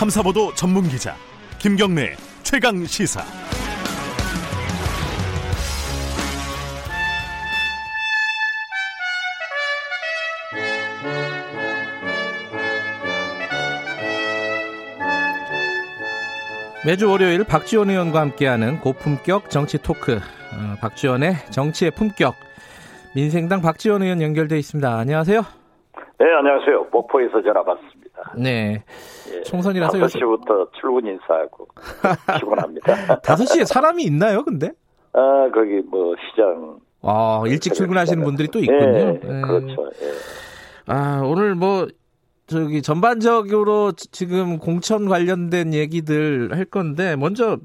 탐사보도 전문 기자 김경래 최강 시사. 매주 월요일 박지원 의원과 함께하는 고품격 정치 토크 어, 박지원의 정치의 품격 민생당 박지원 의원 연결돼 있습니다. 안녕하세요. 네, 안녕하세요. 목포에서 전화 받습니다. 네. 예, 총선이라서 5시부터 출근 인사하고 피곤합니다. 5시에 사람이 있나요, 근데? 아, 거기 뭐 시장. 아, 일찍 출근하시는 분들이 또 있군요. 네, 그렇죠. 예. 아, 오늘 뭐 저기 전반적으로 지금 공천 관련된 얘기들 할 건데 먼저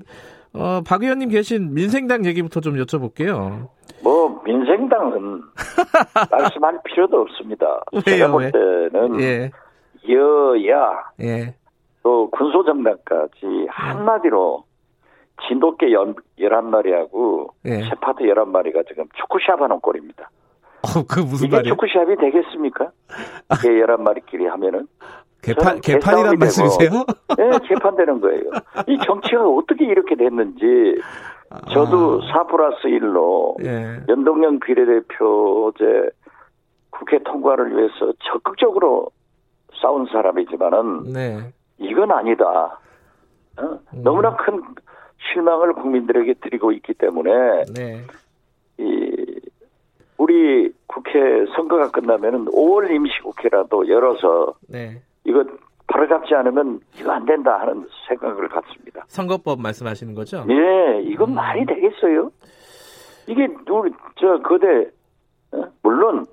어, 박 의원님 계신 민생당 얘기부터 좀 여쭤볼게요. 뭐 민생당은 말씀할 필요도 없습니다. 왜요, 제가 볼 왜? 때는 예. 여야 예. 또 군소정당까지 한마디로 진돗개 11마리하고 예. 세파트 11마리가 지금 축구샵 하는 꼴입니다. 어, 그 무슨 이게 말이에요? 축구샵이 되겠습니까? 개 11마리끼리 하면은 개판 개판이란 말씀이세요? 네, 개판되는 거예요. 이 정치가 어떻게 이렇게 됐는지 저도 4 플러스 1로 아. 예. 연동형 비례대표제 국회 통과를 위해서 적극적으로 싸운 사람이지만은 네. 이건 아니다. 어? 음. 너무나 큰 실망을 국민들에게 드리고 있기 때문에 네. 이 우리 국회 선거가 끝나면은 5월 임시국회라도 열어서 네. 이거 바로잡지 않으면 이거 안 된다 하는 생각을 갖습니다. 선거법 말씀하시는 거죠? 예, 이건 음. 말이 되겠어요? 이게 우리 저 거대 어? 물론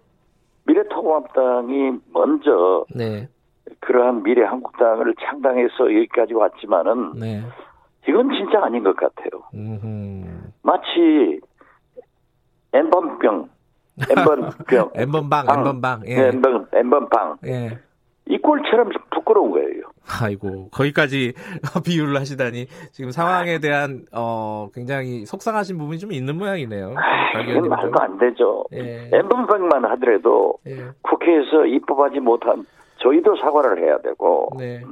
미래통합당이 먼저 네. 그러한 미래 한국당을 창당해서 여기까지 왔지만은 네. 이건 진짜 아닌 것 같아요. 음흠. 마치 엠번병, 엠번병, 엠번방, 방. 엠번방. 예. 예. 엠번 엠번방 예. 이 꼴처럼 부끄러운 거예요. 아이고, 거기까지 비유를 하시다니 지금 상황에 대한 어 굉장히 속상하신 부분이 좀 있는 모양이네요. 이건. 말도 안 되죠. 예. 엠번병만 하더라도 예. 국회에서 입법하지 못한 저희도 사과를 해야 되고 네.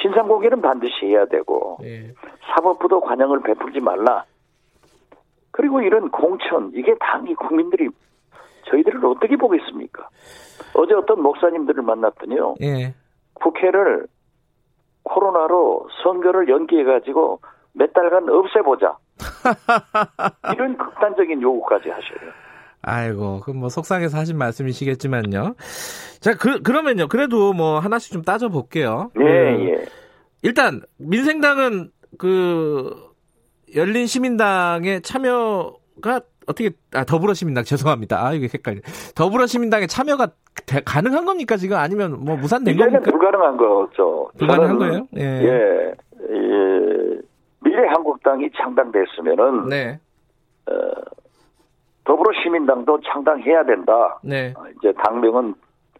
신상 공개는 반드시 해야 되고 예. 사법부도 관여를 베풀지 말라. 그리고 이런 공천 이게 당이 국민들이 저희들을 어떻게 보겠습니까? 어제 어떤 목사님들을 만났더니요. 예. 국회를 코로나로 선거를 연기해 가지고 몇 달간 없애보자. 이런 극단적인 요구까지 하셔요. 아이고, 그뭐 속상해서 하신 말씀이시겠지만요. 자, 그 그러면요. 그래도 뭐 하나씩 좀 따져 볼게요. 예, 예. 일단 민생당은 그 열린 시민당의 참여가 어떻게 아 더불어시민당 죄송합니다. 아 이게 헷갈려. 더불어시민당의 참여가 대- 가능한 겁니까 지금 아니면 뭐 무산된 겁니까? 불가능한 거죠. 불가능한 거예요? 예. 예. 예. 미래한국당이 창당됐으면은 네, 어, 더불어시민당도 창당해야 된다. 네 이제 당명은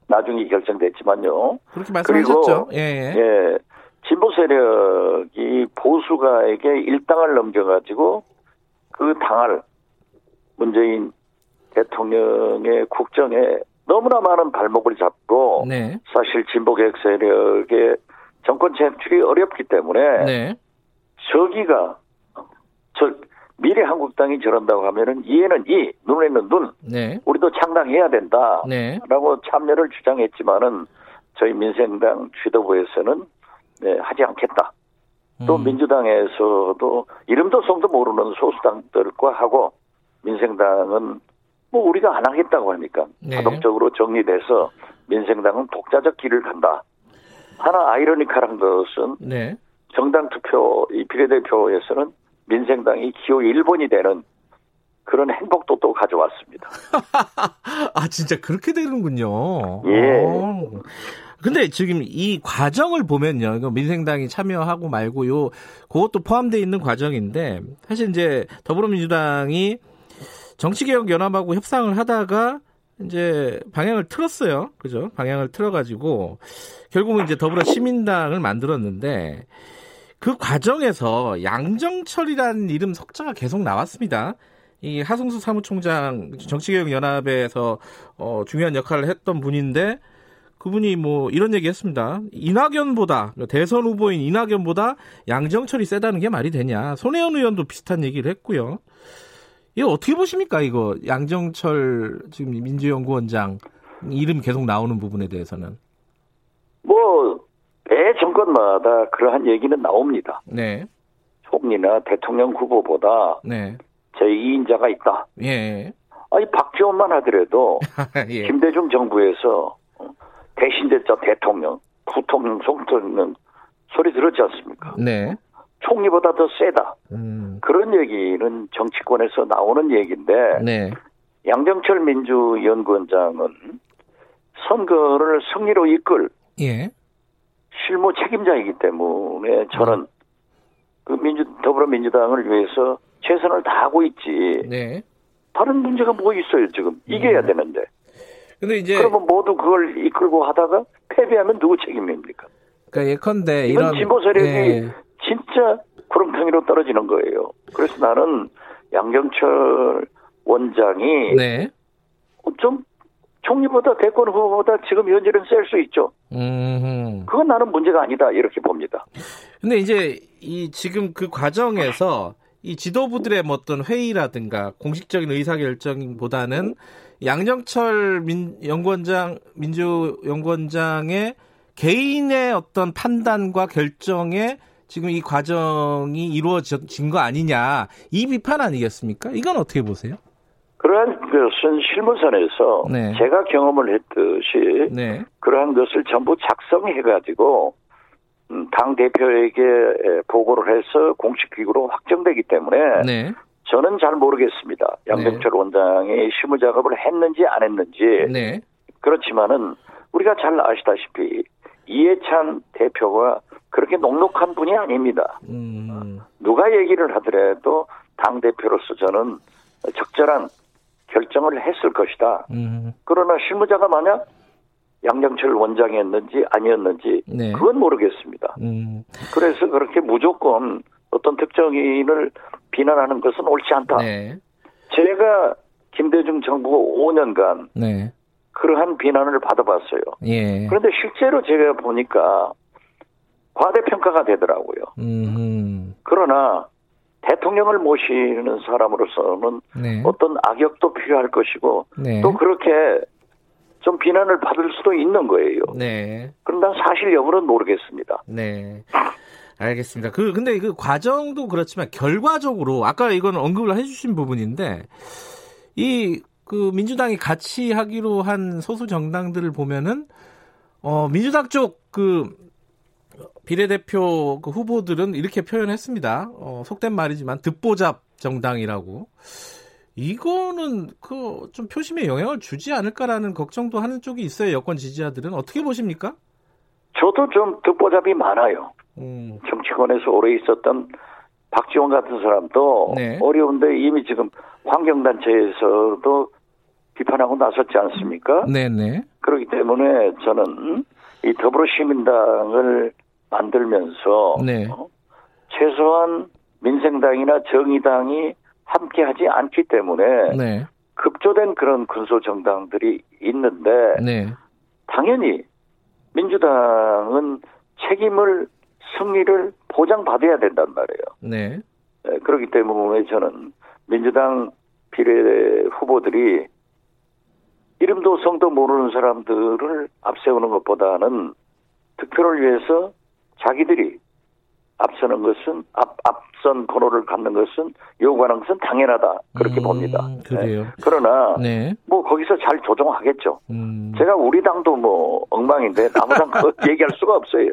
나중에 결정됐지만요. 그렇게 말씀하셨죠. 예, 예. 예. 진보 세력이 보수가에게 일당을 넘겨가지고 그 당을 문재인 대통령의 국정에 너무나 많은 발목을 잡고 네, 사실 진보 개혁 세력의 정권 진출이 어렵기 때문에 네, 저기가 저 미래 한국당이 저런다고 하면은 이에는 이 눈에는 눈 네, 우리도 창당해야 된다라고 네. 참여를 주장했지만은 저희 민생당 지도부에서는 네, 하지 않겠다. 또 음. 민주당에서도 이름도 성도 모르는 소수당들과 하고 민생당은 뭐 우리가 안 하겠다고 하니까 네. 자동적으로 정리돼서 민생당은 독자적 길을 간다. 하나 아이러니컬한 것은 네. 정당 투표 이 비례대표에서는 민생당이 기호 1번이 되는 그런 행복도 또 가져왔습니다. 아 진짜 그렇게 되는군요. 예. 어. 근데 지금 이 과정을 보면요, 이거 민생당이 참여하고 말고 요, 그것도 포함되어 있는 과정인데 사실 이제 더불어민주당이 정치개혁연합하고 협상을 하다가 이제 방향을 틀었어요, 그죠? 방향을 틀어가지고 결국은 이제 더불어 시민당을 만들었는데 그 과정에서 양정철이라는 이름 석자가 계속 나왔습니다. 이 하승수 사무총장 정치개혁연합에서 어, 중요한 역할을 했던 분인데 그분이 뭐 이런 얘기 했습니다. 이낙연보다, 대선 후보인 이낙연보다 양정철이 세다는 게 말이 되냐. 손혜원 의원도 비슷한 얘기를 했고요. 이거 어떻게 보십니까? 이거 양정철 지금 민주연구원장 이름 계속 나오는 부분에 대해서는. 뭐, 매 정권마다 그러한 얘기는 나옵니다. 네. 총리나 대통령 후보보다 네. 제2인자가 있다. 예. 아니, 박지원만 하더라도 예. 김대중 정부에서 대신됐자 대통령, 부통령, 총통령 소리 들었지 않습니까? 네. 총리보다 더 세다. 음. 그런 얘기는 정치권에서 나오는 얘기인데 네. 양정철 민주연구원장은 선거를 승리로 이끌 예. 실무 책임자이기 때문에 저는 그 민주 더불어민주당을 위해서 최선을 다하고 있지. 네. 다른 문제가 뭐 있어요 지금 이겨야 음. 되는데. 근데 이제 그러면 모두 그걸 이끌고 하다가 패배하면 누구 책임입니까? 그러니까 예컨대 이건 이런 진보 세력이 예. 진짜 구름텅이로 떨어지는 거예요. 그래서 나는 양정철 원장이 네. 좀 총리보다 대권 후보보다 지금 현재는 셀 수 있죠. 음. 그건 나는 문제가 아니다 이렇게 봅니다. 근데 이제 이 지금 그 과정에서 이 지도부들의 뭐 어떤 회의라든가 공식적인 의사결정보다는 양정철 민, 연구원장 민주 연구원장의 개인의 어떤 판단과 결정에 지금 이 과정이 이루어진 거 아니냐 이 비판 아니겠습니까? 이건 어떻게 보세요? 그러한 것은 실무선에서 네. 제가 경험을 했듯이 네, 그러한 것을 전부 작성해가지고 음, 당 대표에게 보고를 해서 공식 기구로 확정되기 때문에 네, 저는 잘 모르겠습니다. 양정철 원장이 실무 작업을 했는지 안 했는지 네, 그렇지만은 우리가 잘 아시다시피 이해찬 대표가 그렇게 녹록한 분이 아닙니다. 음, 누가 얘기를 하더라도 당 대표로서 저는 적절한 결정을 했을 것이다. 음, 그러나 실무자가 만약 양정철 원장이었는지 아니었는지 네. 그건 모르겠습니다. 음, 그래서 그렇게 무조건 어떤 특정인을 비난하는 것은 옳지 않다. 네, 제가 김대중 정부가 5년간 네, 그러한 비난을 받아봤어요. 예, 그런데 실제로 제가 보니까 과대평가가 되더라고요. 음, 그러나 대통령을 모시는 사람으로서는 네, 어떤 악역도 필요할 것이고 네, 또 그렇게 좀 비난을 받을 수도 있는 거예요. 네. 그럼 난 사실 여부는 모르겠습니다. 네. 알겠습니다. 그 근데 그 과정도 그렇지만 결과적으로 아까 이건 언급을 해주신 부분인데 이 그 민주당이 같이 하기로 한 소수 정당들을 보면은 어 민주당 쪽그 비례대표 그 후보들은 이렇게 표현했습니다. 어 속된 말이지만 듣보잡 정당이라고. 이거는 그 좀 표심에 영향을 주지 않을까라는 걱정도 하는 쪽이 있어요. 여권 지지자들은 어떻게 보십니까? 저도 좀 듣보잡이 많아요. 음, 정치권에서 오래 있었던 박지원 같은 사람도 네. 어려운데 이미 지금 환경단체에서도 비판하고 나섰지 않습니까? 네네. 그렇기 때문에 저는 이 더불어시민당을 만들면서 네. 어, 최소한 민생당이나 정의당이 함께하지 않기 때문에 네. 급조된 그런 군소 정당들이 있는데 네. 당연히 민주당은 책임을 승리를 보장받아야 된단 말이에요. 네. 에, 그렇기 때문에 저는 민주당 비례 후보들이 이름도 성도 모르는 사람들을 앞세우는 것보다는 득표를 위해서 자기들이 앞서는 것은 앞 앞선 번호를 갖는 것은 요구하는 것은 당연하다 그렇게 음, 봅니다. 그래요. 네. 그러나 네. 뭐 거기서 잘 조정하겠죠. 음, 제가 우리 당도 뭐 엉망인데 아무당 그거 얘기할 수가 없어요.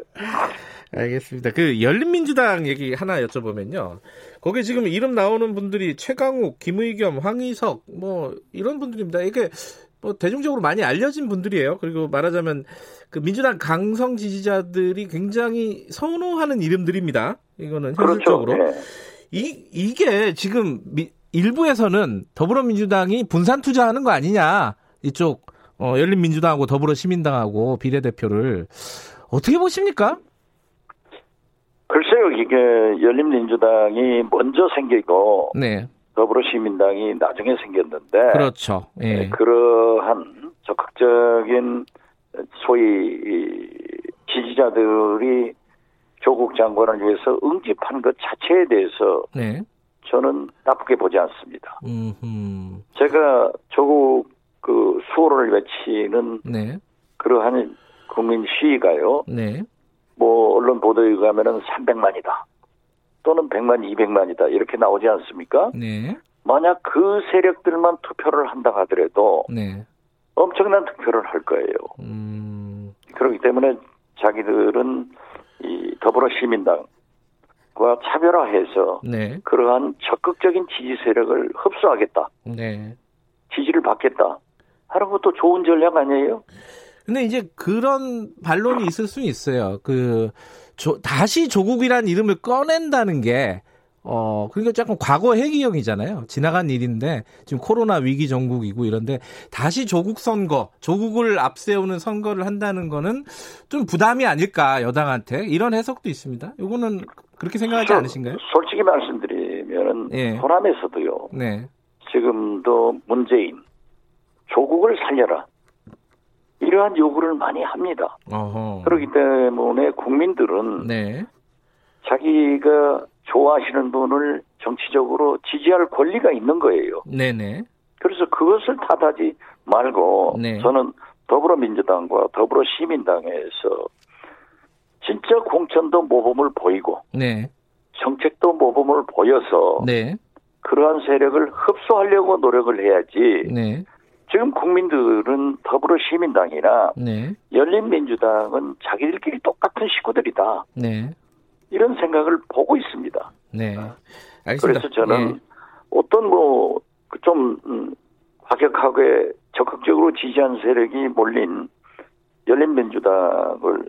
알겠습니다. 그 열린민주당 얘기 하나 여쭤보면요. 거기 지금 이름 나오는 분들이 최강욱, 김의겸, 황희석 뭐 이런 분들입니다. 이게 뭐 대중적으로 많이 알려진 분들이에요. 그리고 말하자면 그 민주당 강성 지지자들이 굉장히 선호하는 이름들입니다. 이거는 현실적으로. 그렇죠. 네. 이 이게 지금 미- 일부에서는 더불어민주당이 분산 투자하는 거 아니냐 이쪽 어, 열린민주당하고 더불어시민당하고 비례대표를 어떻게 보십니까? 글쎄요, 이게 열린민주당이 먼저 생기고 네, 더불어시민당이 나중에 생겼는데 그렇죠. 예. 네, 그러한 적극적인 소위 지지자들이 조국 장관을 위해서 응집한 것 자체에 대해서 네. 저는 나쁘게 보지 않습니다. 음. 제가 조국 그 수호를 외치는 네. 그러한 국민 시위가요. 네. 뭐 언론 보도에 의하면은 300만이다. 또는 100만, 200만이다. 이렇게 나오지 않습니까? 네. 만약 그 세력들만 투표를 한다 하더라도 네. 엄청난 투표를 할 거예요. 음. 그렇기 때문에 자기들은 이 더불어 시민당과 차별화해서 네. 그러한 적극적인 지지 세력을 흡수하겠다. 네. 지지를 받겠다. 하는 것도 좋은 전략 아니에요? 근데 이제 그런 반론이 있을 수는 있어요. 그 조, 다시 조국이란 이름을 꺼낸다는 게 어, 그러니까 조금 과거 회기형이잖아요. 지나간 일인데 지금 코로나 위기 전국이고 이런데 다시 조국 선거, 조국을 앞세우는 선거를 한다는 거는 좀 부담이 아닐까 여당한테 이런 해석도 있습니다. 요거는 그렇게 생각하지 저- 않으신가요? 솔직히 말씀드리면은 예. 호남에서도요. 네. 지금도 문재인 조국을 살려라. 이러한 요구를 많이 합니다. 어허. 그렇기 때문에 국민들은 네. 자기가 좋아하시는 분을 정치적으로 지지할 권리가 있는 거예요. 네네. 그래서 그것을 탓하지 말고 네. 저는 더불어민주당과 더불어시민당에서 진짜 공천도 모범을 보이고 네. 정책도 모범을 보여서 네. 그러한 세력을 흡수하려고 노력을 해야지 네. 지금 국민들은 더불어시민당이나 네. 열린민주당은 자기들끼리 똑같은 식구들이다 네. 이런 생각을 보고 있습니다. 네. 알겠습니다. 그래서 저는 예. 어떤 뭐좀 음, 과격하게 적극적으로 지지한 세력이 몰린 열린민주당을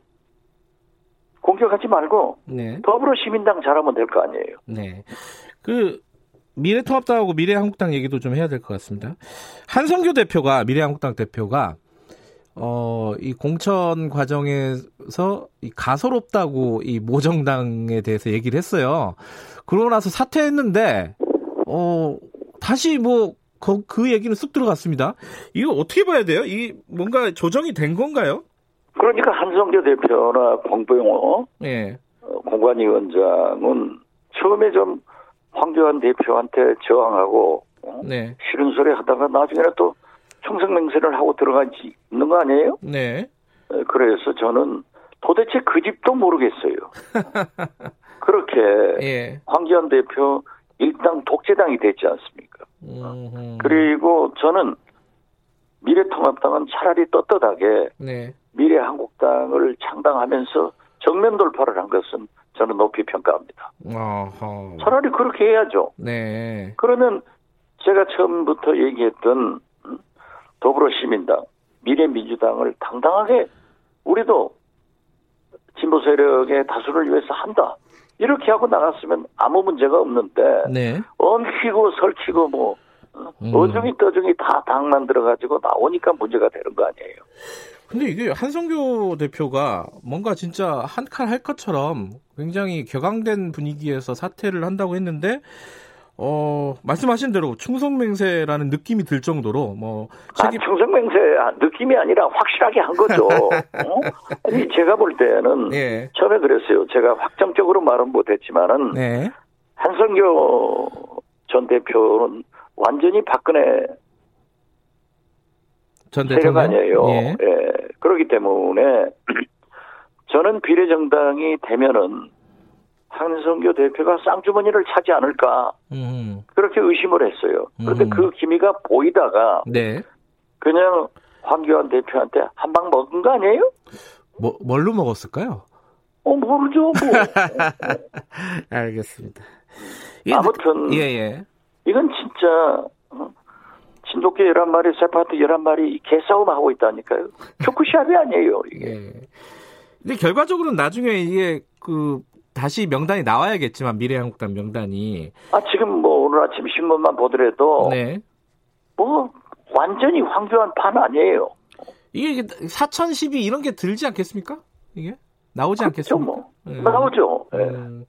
공격하지 말고 네. 더불어시민당 잘하면 될 거 아니에요. 네. 그 미래통합당하고 미래한국당 얘기도 좀 해야 될 것 같습니다. 한성규 대표가 미래한국당 대표가 어, 이 공천 과정에서 이 가소롭다고 이 모정당에 대해서 얘기를 했어요. 그러고 나서 사퇴했는데 어, 다시 뭐 그, 그 얘기는 쑥 들어갔습니다. 이거 어떻게 봐야 돼요? 이 뭔가 조정이 된 건가요? 그러니까 한성교 대표나 공병호 예. 어, 공관위원장은 처음에 좀 황교안 대표한테 저항하고 어? 네. 싫은 소리 하다가 나중에는 또 총성맹세를 하고 들어가지 있는 거 아니에요? 네. 에, 그래서 저는 도대체 그 집도 모르겠어요. 그렇게 예. 황교안 대표 일당 독재당이 됐지 않습니까? 음, 그리고 저는 미래통합당은 차라리 떳떳하게 네. 미래한국당을 창당하면서 정면 돌파를 한 것은 저는 높이 평가합니다. 어허. 차라리 그렇게 해야죠. 네. 그러면 제가 처음부터 얘기했던 음, 더불어시민당, 미래민주당을 당당하게 우리도 진보 세력의 다수를 위해서 한다. 이렇게 하고 나갔으면 아무 문제가 없는데 네. 엉키고 설키고 뭐 어, 음. 어중이 떠중이 다 당 만들어 가지고 나오니까 문제가 되는 거 아니에요. 근데 이게 한성교 대표가 뭔가 진짜 한 칼 할 것처럼 굉장히 격앙된 분위기에서 사퇴를 한다고 했는데 어 말씀하신 대로 충성맹세라는 느낌이 들 정도로 뭐 아, 책임 충성맹세 느낌이 아니라 확실하게 한 거죠. 어? 아니 제가 볼 때는 예. 처음에 그랬어요. 제가 확정적으로 말은 못했지만은 네. 한성교 전 대표는 완전히 박근혜 전 대통령 아니에요. 예. 예. 그렇기 때문에 저는 비례정당이 되면은 한성교 대표가 쌍주머니를 차지 않을까 음. 그렇게 의심을 했어요. 그런데 음. 그 기미가 보이다가 네. 그냥 황교안 대표한테 한 방 먹은 거 아니에요? 뭐 뭘로 먹었을까요? 어 모르죠. 뭐. 알겠습니다. 아무튼 예, 예. 이건 진짜 어, 진돗개 11마리, 세파트 11마리 개싸움 하고 있다니까요. 초크샵이 아니에요, 이게. 예. 근데 결과적으로는 나중에 이게 그 다시 명단이 나와야겠지만 미래한국당 명단이 아, 지금 뭐 오늘 아침 신문만 보더라도 네. 뭐 완전히 황교안 판 아니에요. 이게 사천 시비 이런 게 들지 않겠습니까? 이게 나오지 그렇죠, 않겠습니까? 뭐. 예. 나오죠. 예. 음,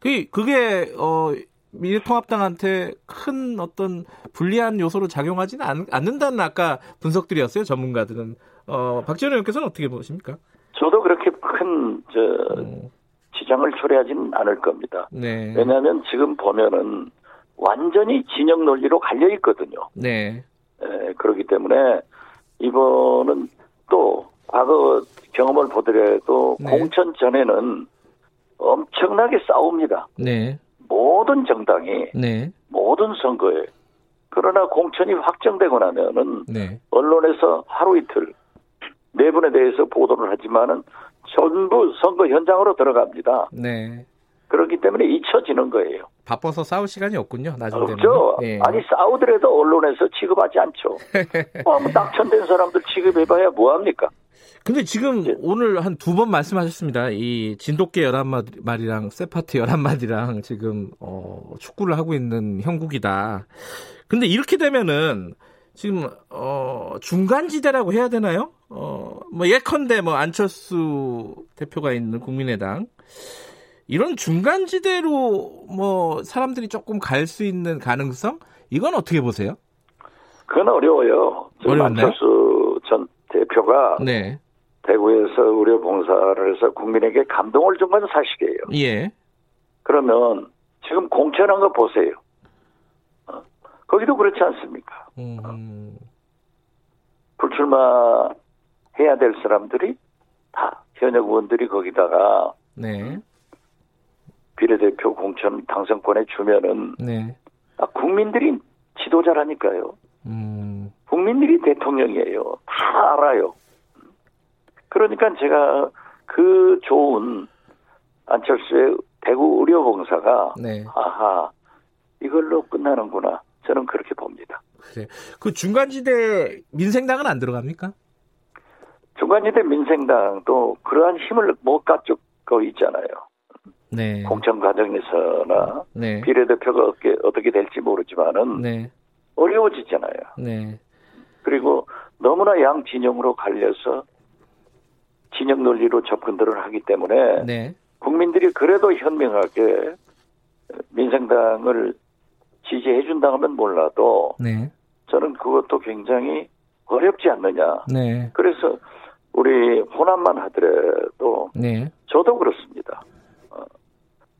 그 그게 어 미래통합당한테 큰 어떤 불리한 요소로 작용하지는 않, 않는다는 아까 분석들이었어요 전문가들은 어, 박지원 의원께서는 어떻게 보십니까? 저도 그렇게 큰, 저, 음, 지장을 초래하진 않을 겁니다. 네. 왜냐하면 지금 보면은 완전히 진영 논리로 갈려 있거든요. 네. 에, 그렇기 때문에 이번은 또 과거 경험을 보더라도 네. 공천 전에는 엄청나게 싸웁니다. 네. 모든 정당이 네. 모든 선거에 그러나 공천이 확정되고 나면은 네. 언론에서 하루 이틀 네 분에 대해서 보도를 하지만은 전부 선거 현장으로 들어갑니다. 네. 그렇기 때문에 잊혀지는 거예요. 바빠서 싸울 시간이 없군요. 나중. 없죠. 예. 아니 싸우더라도 언론에서 취급하지 않죠. 어, 뭐 낙천된 사람들 취급해봐야 뭐합니까? 근데 지금 예. 오늘 한 두 번 말씀하셨습니다. 이 진돗개 11마리랑 세파트 11마리랑 지금 어, 축구를 하고 있는 형국이다. 근데 이렇게 되면은 지금 어, 중간 지대라고 해야 되나요? 어, 뭐 예컨대 뭐 안철수 대표가 있는 국민의당 이런 중간 지대로 뭐 사람들이 조금 갈 수 있는 가능성 이건 어떻게 보세요? 그건 어려워요. 지금 어려운가요? 안철수 전 대표가 네, 대구에서 의료 봉사를 해서 국민에게 감동을 준 건 사실이에요. 예, 그러면 지금 공천한 거 보세요. 어, 거기도 그렇지 않습니까? 음, 불출마 해야 될 사람들이 다 현역 의원들이 거기다가 네, 비례대표 공천 당선권에 주면은 네, 아, 국민들이 지도자라니까요. 음, 국민들이 대통령이에요. 다 알아요. 그러니까 제가 그 좋은 안철수의 대구 의료봉사가 네. 아하 이걸로 끝나는구나. 저는 그렇게 봅니다. 그래. 그 중간지대 민생당은 안 들어갑니까? 중간지대 민생당도 그러한 힘을 못 갖추고 있잖아요. 네. 공천 과정에서나 네. 비례대표가 어떻게, 어떻게 될지 모르지만은 네. 어려워지잖아요. 네. 그리고 너무나 양 진영으로 갈려서 진영 논리로 접근들을 하기 때문에 네. 국민들이 그래도 현명하게 민생당을 지지해 준다면 몰라도 네. 저는 그것도 굉장히 어렵지 않느냐. 네. 그래서 우리 호남만 하더라도 네. 저도 그렇습니다. 어,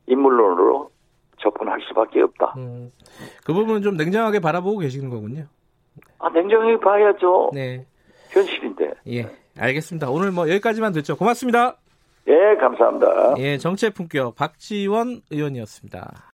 인물론으로 접근할 수밖에 없다. 음, 그 부분은 좀 냉정하게 바라보고 계시는 거군요. 아, 냉정히 봐야죠. 네. 현실인데. 예. 알겠습니다. 오늘 뭐 여기까지만 듣죠. 고맙습니다. 예, 감사합니다. 예, 정치의 품격 박지원 의원이었습니다.